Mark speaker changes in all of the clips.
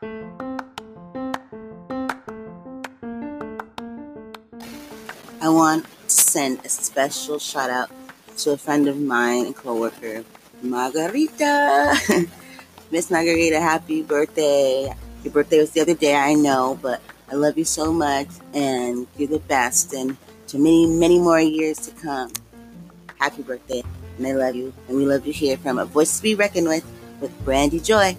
Speaker 1: I want to send a special shout out to a friend of mine and coworker, Margarita. Miss Margarita, happy birthday. Your birthday was the other day, I know, but I love you so much and you're the best. And to many, many more years to come. Happy birthday. And I love you. And we love you here from A Voice to Be Reckoned with with Brandy Joy.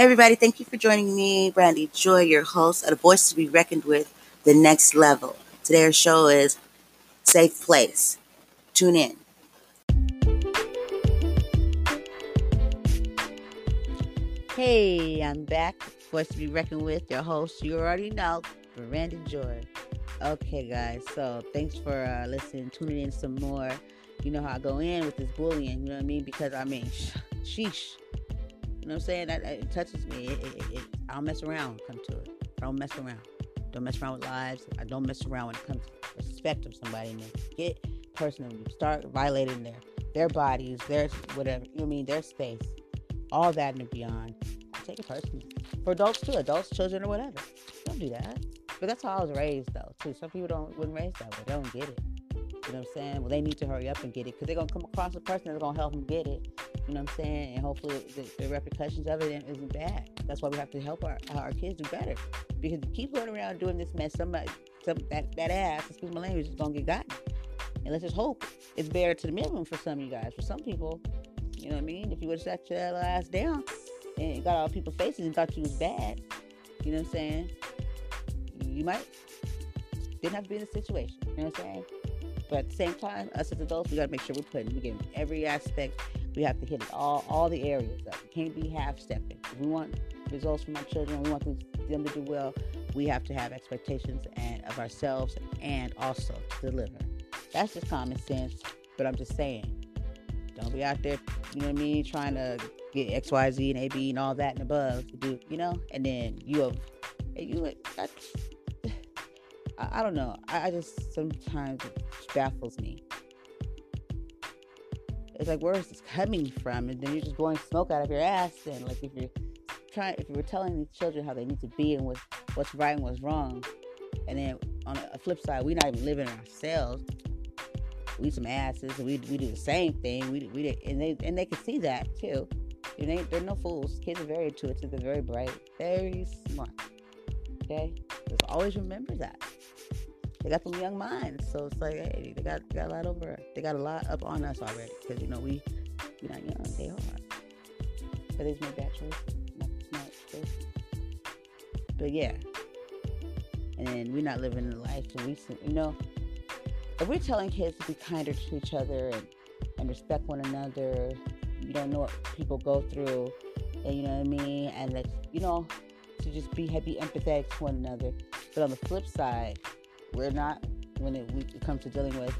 Speaker 1: Hey everybody, thank you for joining me, Brandy Joy, your host at A Voice to Be Reckoned with, The Next Level. Today's show is Safe Place. Tune in. Hey, I'm back. Voice to Be Reckoned with, your host, you already know, Brandy Joy. Okay, guys, so thanks for uh, listening, tuning in some more. You know how I go in with this bullying, you know what I mean? Because I mean, sheesh know what I'm saying? That, it touches me. It, it, it, I don't mess around come to it. I don't mess around. Don't mess around with lives. I don't mess around when it comes to respect of somebody. And get personal. You start violating their their bodies, their whatever. You I mean? Their space. All that and beyond. I take it personally. For adults too, adults, children, or whatever. Don't do that. But that's how I was raised though too. Some people don't wouldn't raise that way. They don't get it. You know what I'm saying? Well, they need to hurry up and get it because they're gonna come across a person that's gonna help them get it. You know what I'm saying? And hopefully the, the repercussions of it isn't bad. That's why we have to help our, our kids do better. Because you keep going around doing this mess, somebody, some that, that ass, excuse my language, is gonna get gotten. And let's just hope it's better to the minimum for some of you guys. For some people, you know what I mean? If you would have sat your ass down and got all people's faces and thought you was bad, you know what I'm saying? You might didn't have to be in the situation. You know what I'm saying? But at the same time, us as adults, we gotta make sure we're putting we getting every aspect we have to hit it all, all the areas. Up. We can't be half stepping. We want results from our children, we want them to do well, we have to have expectations and of ourselves and also to deliver. That's just common sense, but I'm just saying, don't be out there, you know what I mean, trying to get X, Y, Z, and A, B, and all that and above to do, you know, and then you have, you, I, I don't know. I, I just sometimes it baffles me it's like where is this coming from? And then you're just blowing smoke out of your ass. And like if you're trying, if you were telling these children how they need to be and what's what's right and what's wrong, and then on a flip side, we're not even living ourselves. We some asses, we, we do the same thing. We we and they and they can see that too. And they they're no fools. Kids are very intuitive. They're very bright, very smart. Okay, just always remember that they got some young minds. So it's like, hey, they got, they got a lot over. They got a lot up on us already because you know we we not young. They are. But they made bad choices, not smart choices. But yeah, and we're not living the life. So we, you know, if we're telling kids to be kinder to each other and and respect one another, you don't know what people go through, and you know what I mean, and that you know to just be happy, empathetic to one another. But on the flip side, we're not when it, we, it comes to dealing with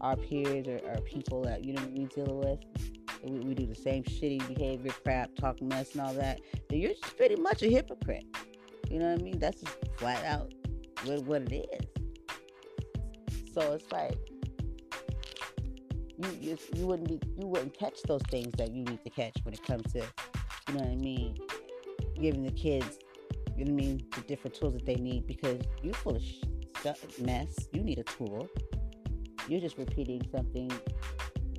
Speaker 1: our peers or, or people that you know we deal with. We, we, do the same shitty behavior, crap, talk mess, and all that. Then you're just pretty much a hypocrite. You know what I mean? That's just flat out what, what it is. So it's like you, you you wouldn't be you wouldn't catch those things that you need to catch when it comes to you know what I mean, giving the kids you know what I mean the different tools that they need because you're full of shit mess. You need a tool. You're just repeating something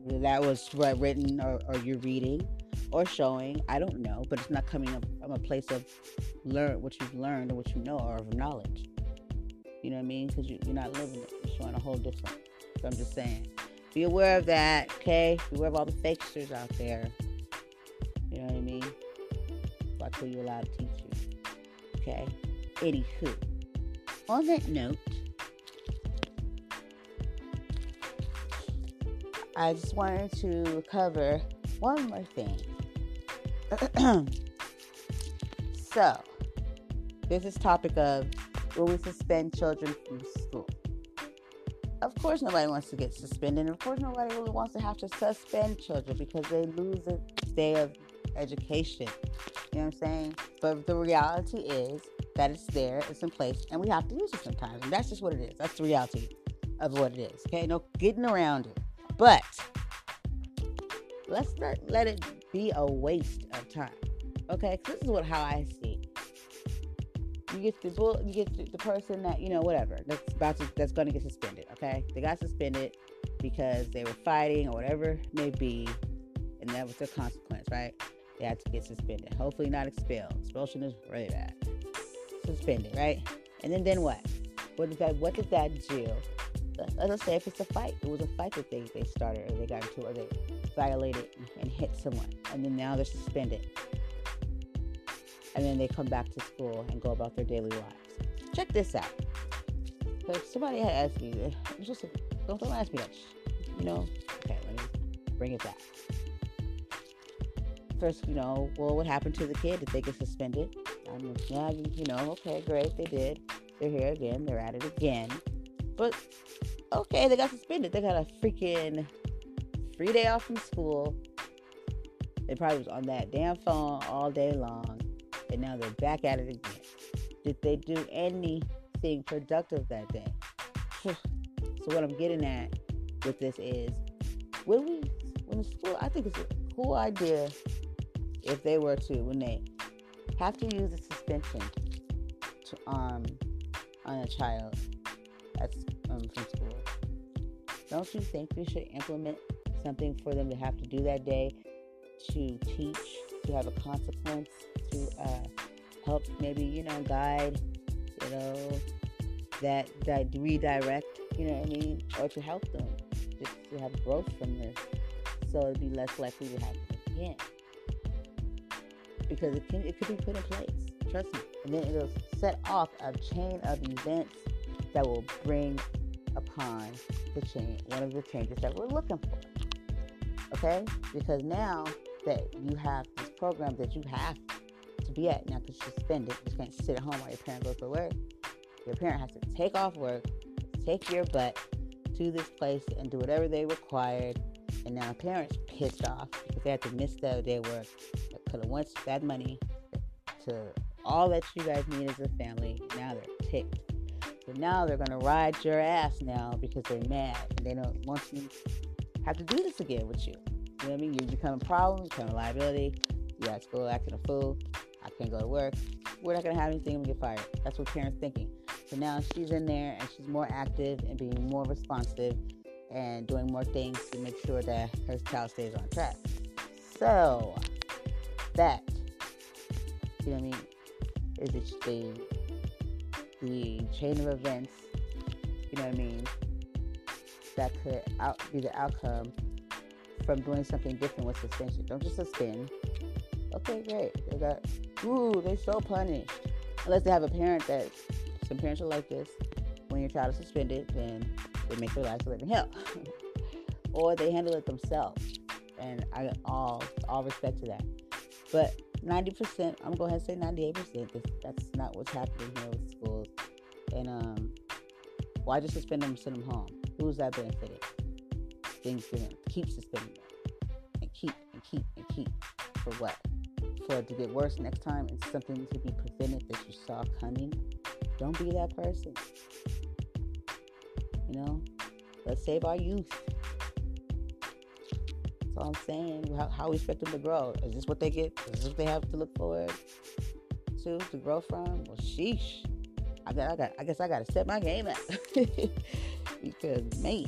Speaker 1: that was written or, or you're reading or showing. I don't know, but it's not coming up from a place of learn what you've learned or what you know or of knowledge. You know what I mean? Because you, are not living it. You're showing a whole different. So I'm just saying, be aware of that, okay? Be aware of all the fakesters out there. You know what I mean? Watch who you allow to teach you. Okay? Anywho on that note, I just wanted to cover one more thing. so, this topic of will we suspend children from school? Of course, nobody wants to get suspended. And of course, nobody really wants to have to suspend children because they lose a day of education. You know what I'm saying? But the reality is, that it's there, it's in place, and we have to use it sometimes. And that's just what it is. That's the reality of what it is. Okay, no getting around it. But let's not let it be a waste of time. Okay, this is what how I see. You get the bull, you get the, the person that you know, whatever that's about to that's going to get suspended. Okay, they got suspended because they were fighting or whatever it may be, and that was the consequence, right? They had to get suspended. Hopefully, not expelled. Expulsion is really bad. Suspended, right? And then, then what? What did that? What did that do? Let's say if it's a fight, it was a fight that they, they started or they got into or they violated and hit someone, and then now they're suspended, and then they come back to school and go about their daily lives. Check this out. If somebody had asked me, eh, just don't, don't ask me that. You know, okay, let me bring it back. First, you know, well, what happened to the kid? Did they get suspended? I mean, yeah, you, know, okay, great, they did. They're here again. They're at it again. But okay, they got suspended. They got a freaking free day off from school. They probably was on that damn phone all day long, and now they're back at it again. Did they do anything productive that day? so what I'm getting at with this is when we when the school I think it's a cool idea if they were to when they have to use a suspension to um on a child that's um, from school. Don't you think we should implement something for them to have to do that day to teach, to have a consequence, to uh, help maybe, you know, guide, you know, that, that redirect, you know what I mean? Or to help them just to have growth from this so it'd be less likely to happen again. Because it can it could be put in place. Trust me. And then it'll set off a chain of events that will bring upon the change one of the changes that we're looking for. Okay? Because now that you have this program that you have to be at now because you're suspended, you can't sit at home while your parent goes to work. Your parent has to take off work, take your butt to this place and do whatever they required. And now parents pissed off because they had to miss their day work. They could have went that money to all that you guys need is a family. Now they're ticked. So now they're gonna ride your ass now because they're mad and they don't want you have to do this again with you. You know what I mean? You become a problem, you become a liability. You at school acting a fool. I can't go to work. We're not gonna have anything and get fired. That's what parents thinking. So now she's in there and she's more active and being more responsive and doing more things to make sure that her child stays on track. So that you know what I mean is it the the chain of events, you know what I mean, that could out, be the outcome from doing something different with suspension. Don't just suspend. Okay, great. They got, ooh, they're so punished. Unless they have a parent that, some parents are like this. When your child is suspended, then they make their lives a living hell. or they handle it themselves. And I all all respect to that. But 90%, I'm going to say 98%, that's not what's happening here with schools. And um, why just suspend them and send them home? Who's that benefiting? Things keep suspending them and keep and keep and keep. For what? For it to get worse next time and something to be prevented that you saw coming? Don't be that person. You know? Let's save our youth all I'm saying. How, how we expect them to grow? Is this what they get? Is this what they have to look forward to to grow from? Well, sheesh. I got, I got, I guess I got to set my game up because man,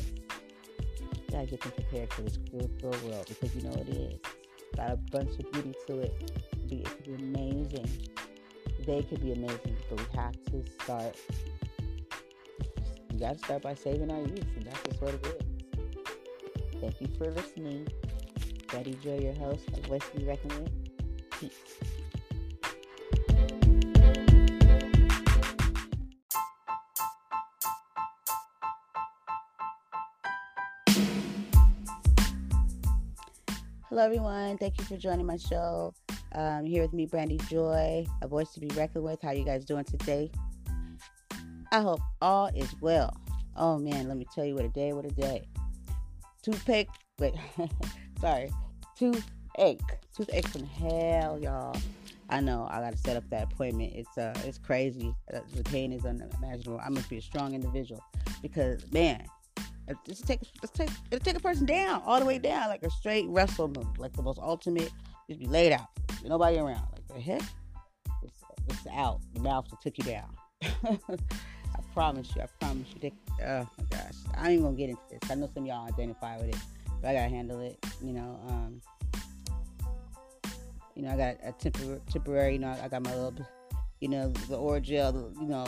Speaker 1: gotta get them prepared for this cool world because you know it is. Got a bunch of beauty to it. Be, it could be amazing. They could be amazing, but we have to start. We got to start by saving our youth, and that's just what it is. Thank you for listening. Betty Joy, your host of Reckoned With. Peace. Hello, everyone. Thank you for joining my show. Um, here with me, Brandy Joy, a voice to be reckoned with. How you guys doing today? I hope all is well. Oh man, let me tell you what a day, what a day. Toothpick, wait, sorry, toothache, toothache from hell, y'all. I know I gotta set up that appointment. It's uh, it's crazy. Uh, the pain is unimaginable. I must be a strong individual because man, Just take, just take, it'll take a person down, all the way down, like a straight wrestle move, like the most ultimate. Just be laid out, nobody around. Like the heck, it's, it's out. The mouth will take you down. I promise you. I promise you. Oh my gosh, I ain't gonna get into this. I know some y'all identify with it, but I gotta handle it. You know, um, you know, I got a temporary, temporary. You know, I got my little, you know, the Orajel, you know,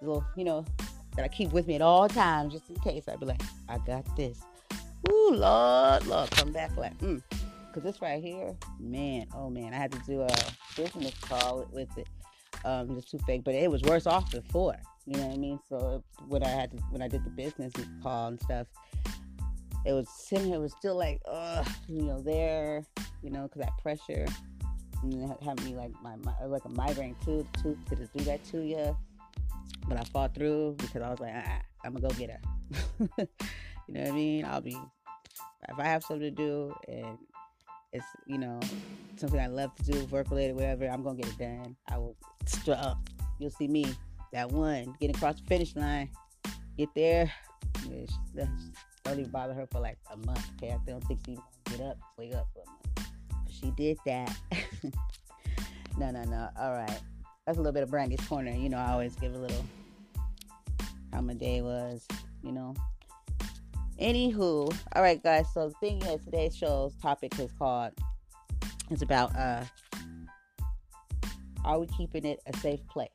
Speaker 1: little, you know, that I keep with me at all times, just in case. I'd be like, I got this. Ooh, Lord, Lord, come back like, mm. Cause this right here, man, oh man, I had to do a business call with, with it. Um, just too fake, but it was worse off before. You know what I mean? So when I had to, when I did the business call and stuff, it was sitting. It was still like, uh, you know, there, you know, cause that pressure, and having me like my, my like a migraine too, too, to do that to you but I fought through because I was like, ah, I'm gonna go get her. you know what I mean? I'll be if I have something to do and it's you know something I love to do, work related, whatever. I'm gonna get it done. I will up. You'll see me that one getting across the finish line. Get there. Even bother her for like a month. Okay, I don't think she get up, wake up for a month. She did that. no, no, no. All right that's a little bit of Brandy's corner. You know, I always give a little how my day was. You know. Anywho, all right, guys. So the thing is, today's show's topic is called. It's about uh, are we keeping it a safe place?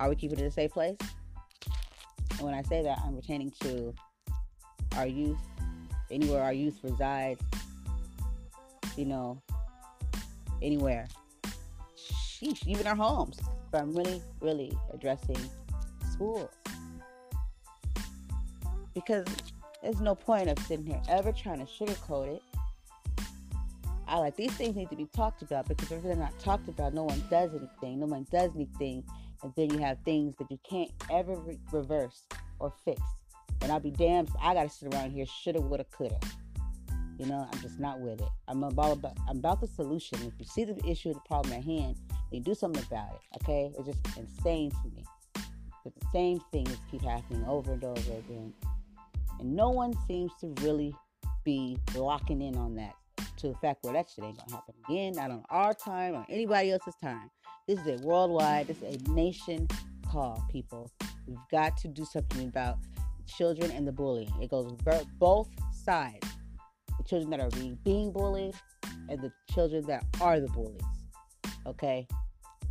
Speaker 1: Are we keeping it a safe place? And when I say that, I'm pertaining to our youth, anywhere our youth resides. You know, anywhere sheesh, even our homes. But I'm really, really addressing schools. Because there's no point of sitting here ever trying to sugarcoat it. I like these things need to be talked about because if they're not talked about, no one does anything. No one does anything, and then you have things that you can't ever re- reverse or fix. And I'll be damned if I gotta sit around here shoulda, woulda, coulda. You know, I'm just not with it. I'm about, I'm about the solution. If you see the issue, the problem at hand, you do something about it. Okay, it's just insane to me. But the same things keep happening over and over again, and no one seems to really be locking in on that to the fact where that shit ain't gonna happen again, not on our time or anybody else's time. This is a worldwide, this is a nation call, people. We've got to do something about children and the bullying. It goes both sides. The children that are being, being bullied and the children that are the bullies. Okay?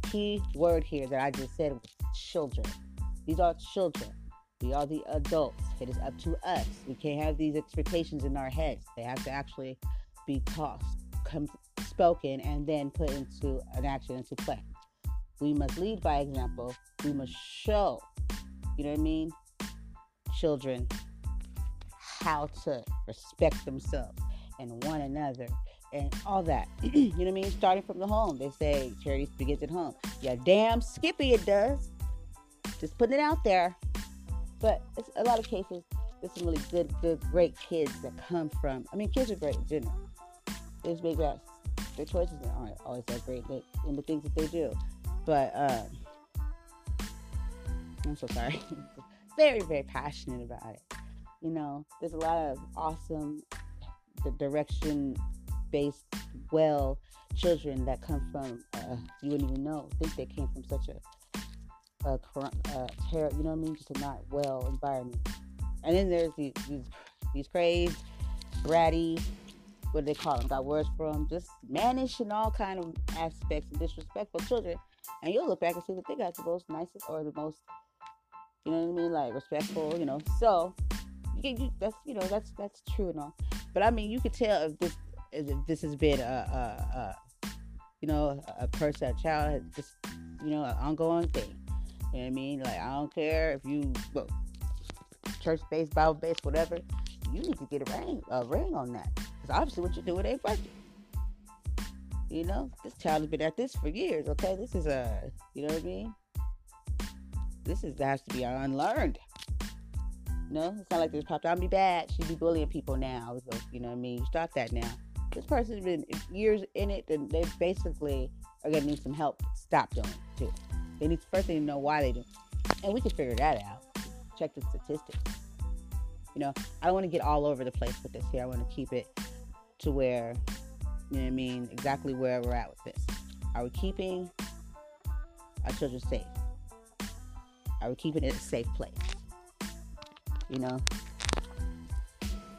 Speaker 1: Key word here that I just said was children. These are children. We are the adults. It is up to us. We can't have these expectations in our heads. They have to actually be taught, come, spoken, and then put into an action, into play. We must lead by example. We must show, you know what I mean? Children how to respect themselves and one another and all that. you know what I mean? Starting from the home. They say charity begins at home. Yeah, damn skippy it does. Just putting it out there. But it's a lot of cases, there's some really good, good, great kids that come from. I mean, kids are great in general. There's big guys. Their choices aren't always that great in the things that they do. But um, I'm so sorry. very, very passionate about it. You know, there's a lot of awesome direction based well children that come from uh, you wouldn't even know think they came from such a, a, a terror you know what I mean? Just a not well environment. And then there's these these, these crazed bratty what do they call them got words for them just mannish and all kind of aspects and disrespectful children. And you'll look back and see that they got the most nicest or the most you know what I mean like respectful you know so you, you, that's you know that's that's true and all but I mean you could tell if this if this has been a, a, a you know a person, a child just you know an ongoing thing. You know what I mean? Like I don't care if you look church based, Bible based, whatever. You need to get a ring, a ring on that. Because obviously, what you do, it ain't working. You know, this child has been at this for years. Okay, this is a, you know what I mean? This is has to be unlearned. No, it's not like this popped out. Be bad. She'd be bullying people now. So, you know what I mean? Start that now this person's been years in it, and they basically are gonna need some help. Stop doing it too. They need first they need to know why they do, and we can figure that out. Check the statistics. You know, I don't want to get all over the place with this here. I want to keep it to where, you know what I mean, exactly where we're at with this. Are we keeping our children safe? Are we keeping it a safe place? You know?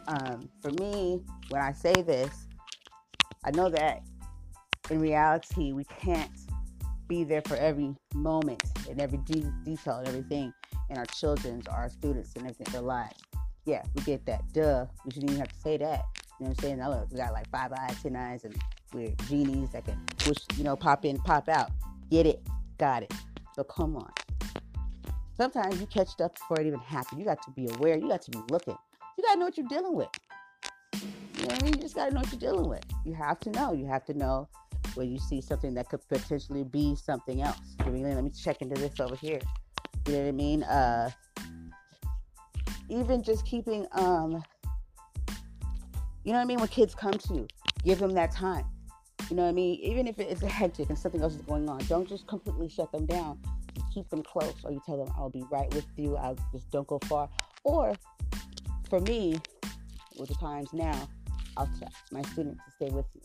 Speaker 1: Um, for me, when I say this, I know that in reality, we can't be there for every moment and every de- detail and everything in our children's or our students and everything their lives. Yeah, we get that. Duh. We shouldn't even have to say that. You know what I'm saying? Look, we got like five eyes, ten eyes, and we're genies that can push, you know, pop in, pop out. Get it? Got it. So come on. Sometimes you catch stuff before it even happens. You got to be aware. You got to be looking. You got to know what you're dealing with. You know what I mean? You just got to know what you're dealing with. You have to know. You have to know when you see something that could potentially be something else. I mean, let me check into this over here. You know what I mean? Uh, even just keeping, um, you know what I mean? When kids come to you, give them that time. You know what I mean? Even if it's a hectic and something else is going on, don't just completely shut them down. Keep them close, or you tell them, "I'll be right with you. I'll just don't go far." Or, for me, with the times now, I'll tell my students to stay with me.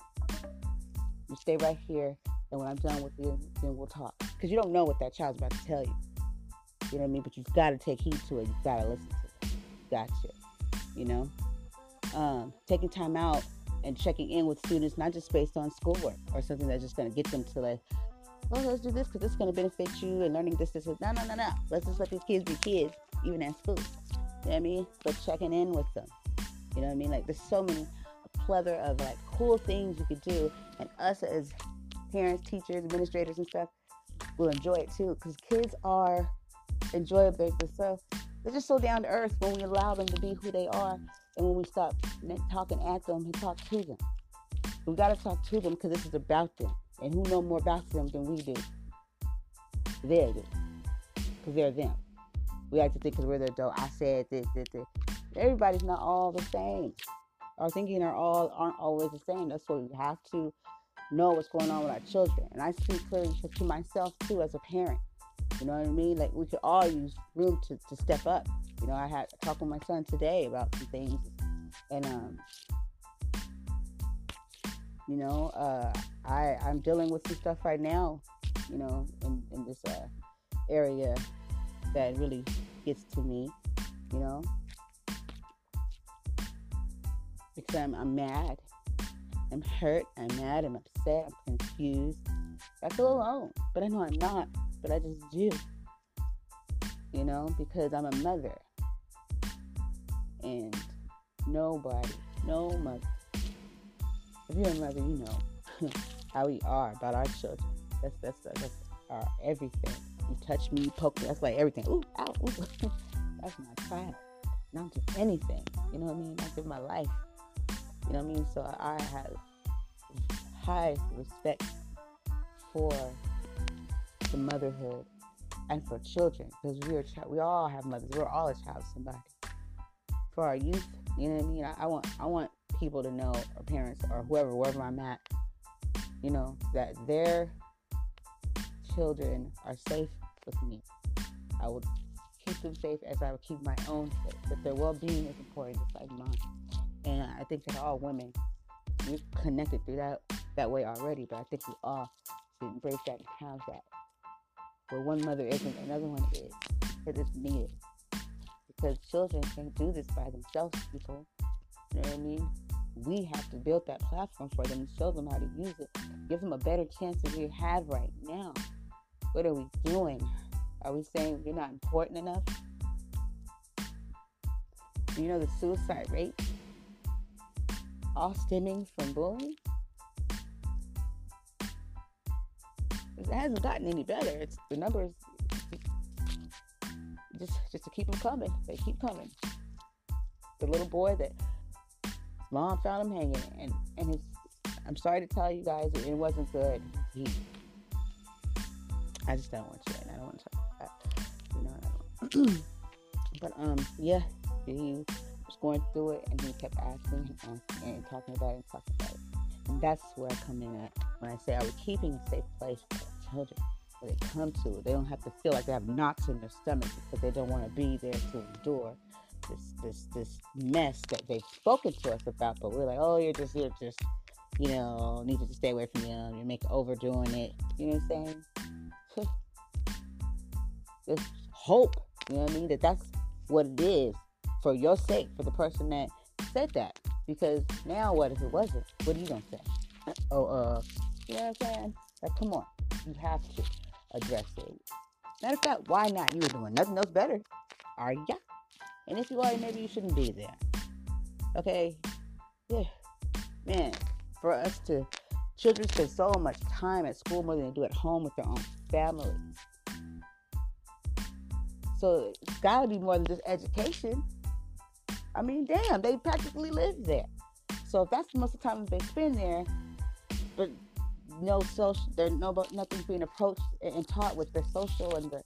Speaker 1: You stay right here, and when I'm done with you, then we'll talk. Because you don't know what that child's about to tell you. You know what I mean? But you've got to take heed to it. You've got to listen to it. Gotcha. You know? Um, taking time out and checking in with students, not just based on schoolwork or something that's just going to get them to like, let's do this because this is going to benefit you and learning this, this, this. No, no, no, no. Let's just let these kids be kids, even at school. You know what I mean? But checking in with them. You know what I mean? Like, there's so many, plethora of like cool things you could do. And us as parents, teachers, administrators, and stuff will enjoy it too because kids are enjoyable. So, they're just so down to earth when we allow them to be who they are and when we stop talking at them and talk to them. We got to talk to them because this is about them. And who know more about them than we do? They do. Because they're them. We like to think because we're the adult. I said this, this, this. Everybody's not all the same. Our thinking are all aren't always the same. That's why we have to know what's going on with our children. And I speak clearly to myself too as a parent. You know what I mean? Like we could all use room to, to step up. You know, I had a talk with my son today about some things, and um, you know, uh, I I'm dealing with some stuff right now. You know, in in this uh, area that really gets to me. You know, because I'm I'm mad, I'm hurt, I'm mad, I'm upset, I'm confused. I feel alone, but I know I'm not. But I just do. You know, because I'm a mother and nobody, no mother. If you're you know how we are about our children. That's that's that's our everything. You touch me, you poke me. That's like everything. Ooh, ow, ooh. that's my child. Not just anything. You know what I mean? I give my life. You know what I mean? So I have high respect for the motherhood and for children because we are child. we all have mothers. We're all a child of somebody for our youth. You know what I mean? I, I want I want people to know, or parents, or whoever, wherever I'm at, you know, that their children are safe with me. I would keep them safe as I would keep my own safe. That their well-being is important, just like mine. And I think that all women we're connected through that that way already, but I think we all should embrace that and have that. Where one mother isn't, another one is. It is needed because children can't do this by themselves, people. You know what I mean? We have to build that platform for them show them how to use it. Give them a better chance than we have right now. What are we doing? Are we saying you're not important enough? You know the suicide rate all stemming from bullying? It hasn't gotten any better. It's the numbers just just to keep them coming. They keep coming. The little boy that mom found him hanging, and and his. I'm sorry to tell you guys, it wasn't good. He. I just don't want you. I don't want to talk about that. You know. but um, yeah, he was going through it, and he kept asking and, and talking about it and talking about it. And that's where I come in at when I say, are we keeping a safe place for children? they come to. They don't have to feel like they have knots in their stomach because they don't want to be there to endure this this this mess that they've spoken to us about, but we're like, oh, you're just you're just you know need to stay away from them. You're making overdoing it. You know what I'm saying? Just hope. You know what I mean? That that's what it is for your sake, for the person that said that. Because now, what if it wasn't? What are you gonna say? Oh, uh, you know what I'm saying? Like, come on, you have to address it. Matter of fact, why not? You were doing nothing else better, are ya? And if you are, maybe you shouldn't be there. Okay? Yeah. Man, for us to, children spend so much time at school more than they do at home with their own families. So it's gotta be more than just education. I mean, damn, they practically live there. So if that's most of the time they spend there, but no social, there's no nothing's being approached and taught with the social and the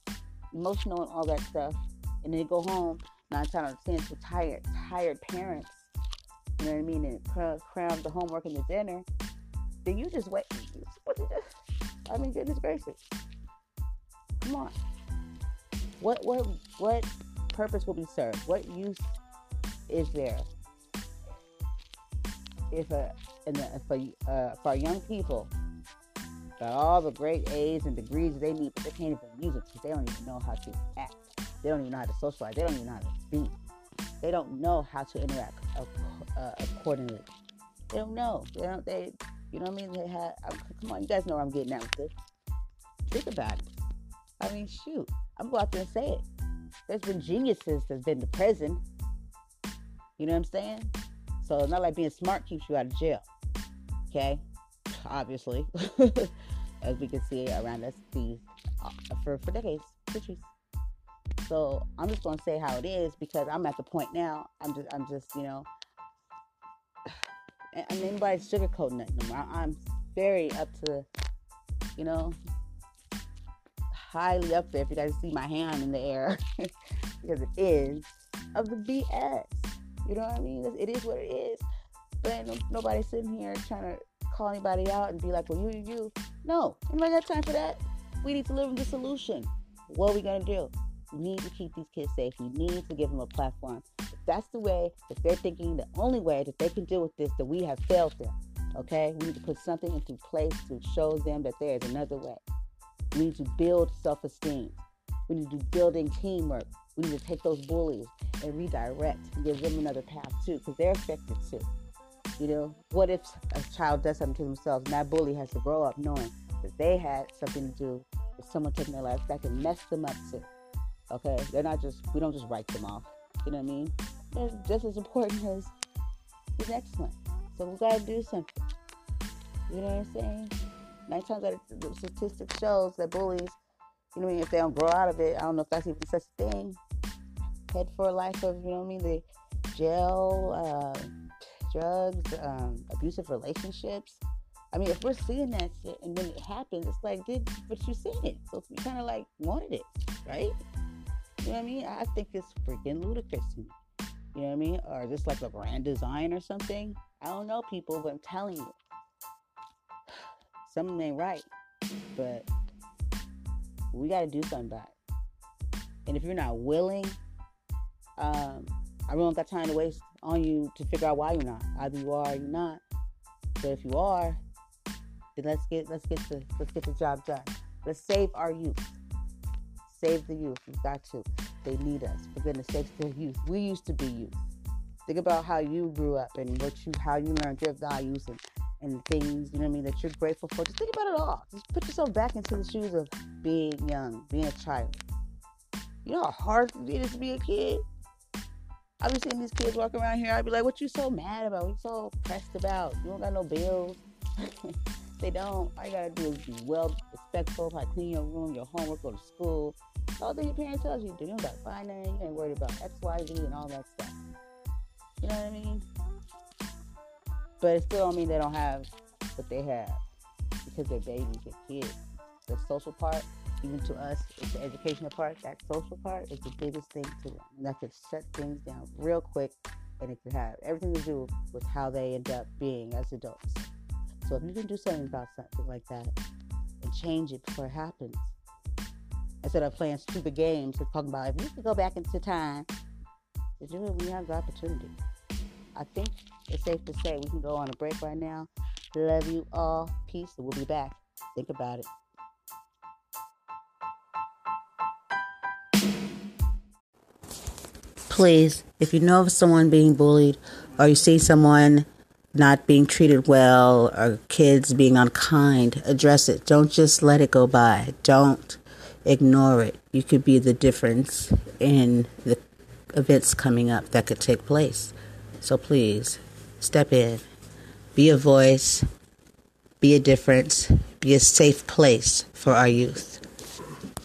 Speaker 1: emotional and all that stuff, and they go home nine times out of ten tired, tired parents. You know what I mean? And cram the homework and the dinner. Then you just wait. What you just? I mean, goodness gracious. Come on. What what what purpose will be served? What use is there if a, a uh, for young people got all the great A's and degrees they need, but they can't even use it because they don't even know how to act. They don't even know how to socialize. They don't even know how to speak. They don't know how to interact uh, accordingly. They don't know. They don't. They, you know what I mean? They. Uh, come on, you guys know where I'm getting at with this. Think about it. I mean, shoot. I'm going out there and say it. There's been geniuses that's been to prison. You know what I'm saying? So it's not like being smart keeps you out of jail. Okay? Obviously. As we can see around us these uh, for, for decades, centuries. So I'm just gonna say how it is because I'm at the point now. I'm just I'm just, you know, and anybody's sugarcoating it anymore. I'm very up to, you know, highly up there. If you guys see my hand in the air, because it is of the BS. You know what I mean? It is what it is. But nobody sitting here trying to call anybody out and be like, well, you, you, you. No, anybody got time for that? We need to live in the solution. What are we gonna do? We need to keep these kids safe. We need to give them a platform. If that's the way if they're thinking, the only way that they can deal with this, that we have failed them. Okay, we need to put something into place to show them that there is another way. We need to build self-esteem. We need to do building teamwork. We need to take those bullies and redirect and give them another path too, because they're affected too. You know, what if a child does something to themselves and that bully has to grow up knowing that they had something to do with someone taking their life that can mess them up too. Okay, they're not just we don't just write them off. You know what I mean? They're just as important as the next one. So we gotta do something. You know what I'm saying? Nine times out of the statistics shows that bullies, you know, what I mean? if they don't grow out of it, I don't know if that's even such a thing head for a life of, you know what I mean, the jail, uh, drugs, um, abusive relationships. I mean, if we're seeing that shit and then it happens, it's like, did but you seen it, so you kind of like wanted it, right? You know what I mean? I think it's freaking ludicrous to me. You know what I mean? Or just like a grand design or something. I don't know, people, but I'm telling you, something ain't right. But we got to do something about it. And if you're not willing um, I really don't got time to waste on you to figure out why you're not. Either you are or you're not. But if you are, then let's get let's get the let's get the job done. Let's save our youth. Save the youth. We've got to. They need us. For goodness sakes, the youth. We used to be youth. Think about how you grew up and what you how you learned your values and, and things, you know what I mean, that you're grateful for. Just think about it all. Just put yourself back into the shoes of being young, being a child. You know how hard it is to be a kid? I be seeing these kids walk around here. I'd be like, "What you so mad about? What you so pressed about? You don't got no bills." they don't. All you gotta do is be well respectful, like clean your room, your homework, go to school. All that your parents tells you to do. You don't gotta. You ain't worried about X, Y, Z, and all that stuff. You know what I mean? But it still don't mean they don't have what they have because they're babies, they're kids. The social part, even to us, it's the educational part. That social part is the biggest thing to them. And that could shut things down real quick and it could have everything to do with how they end up being as adults. So if you can do something about something like that and change it before it happens, instead of playing stupid games and talking about if you could go back into time to do it you have the opportunity. I think it's safe to say we can go on a break right now. Love you all. Peace. We'll be back. Think about it. Please, if you know of someone being bullied or you see someone not being treated well or kids being unkind, address it. Don't just let it go by. Don't ignore it. You could be the difference in the events coming up that could take place. So please, step in. Be a voice. Be a difference. Be a safe place for our youth.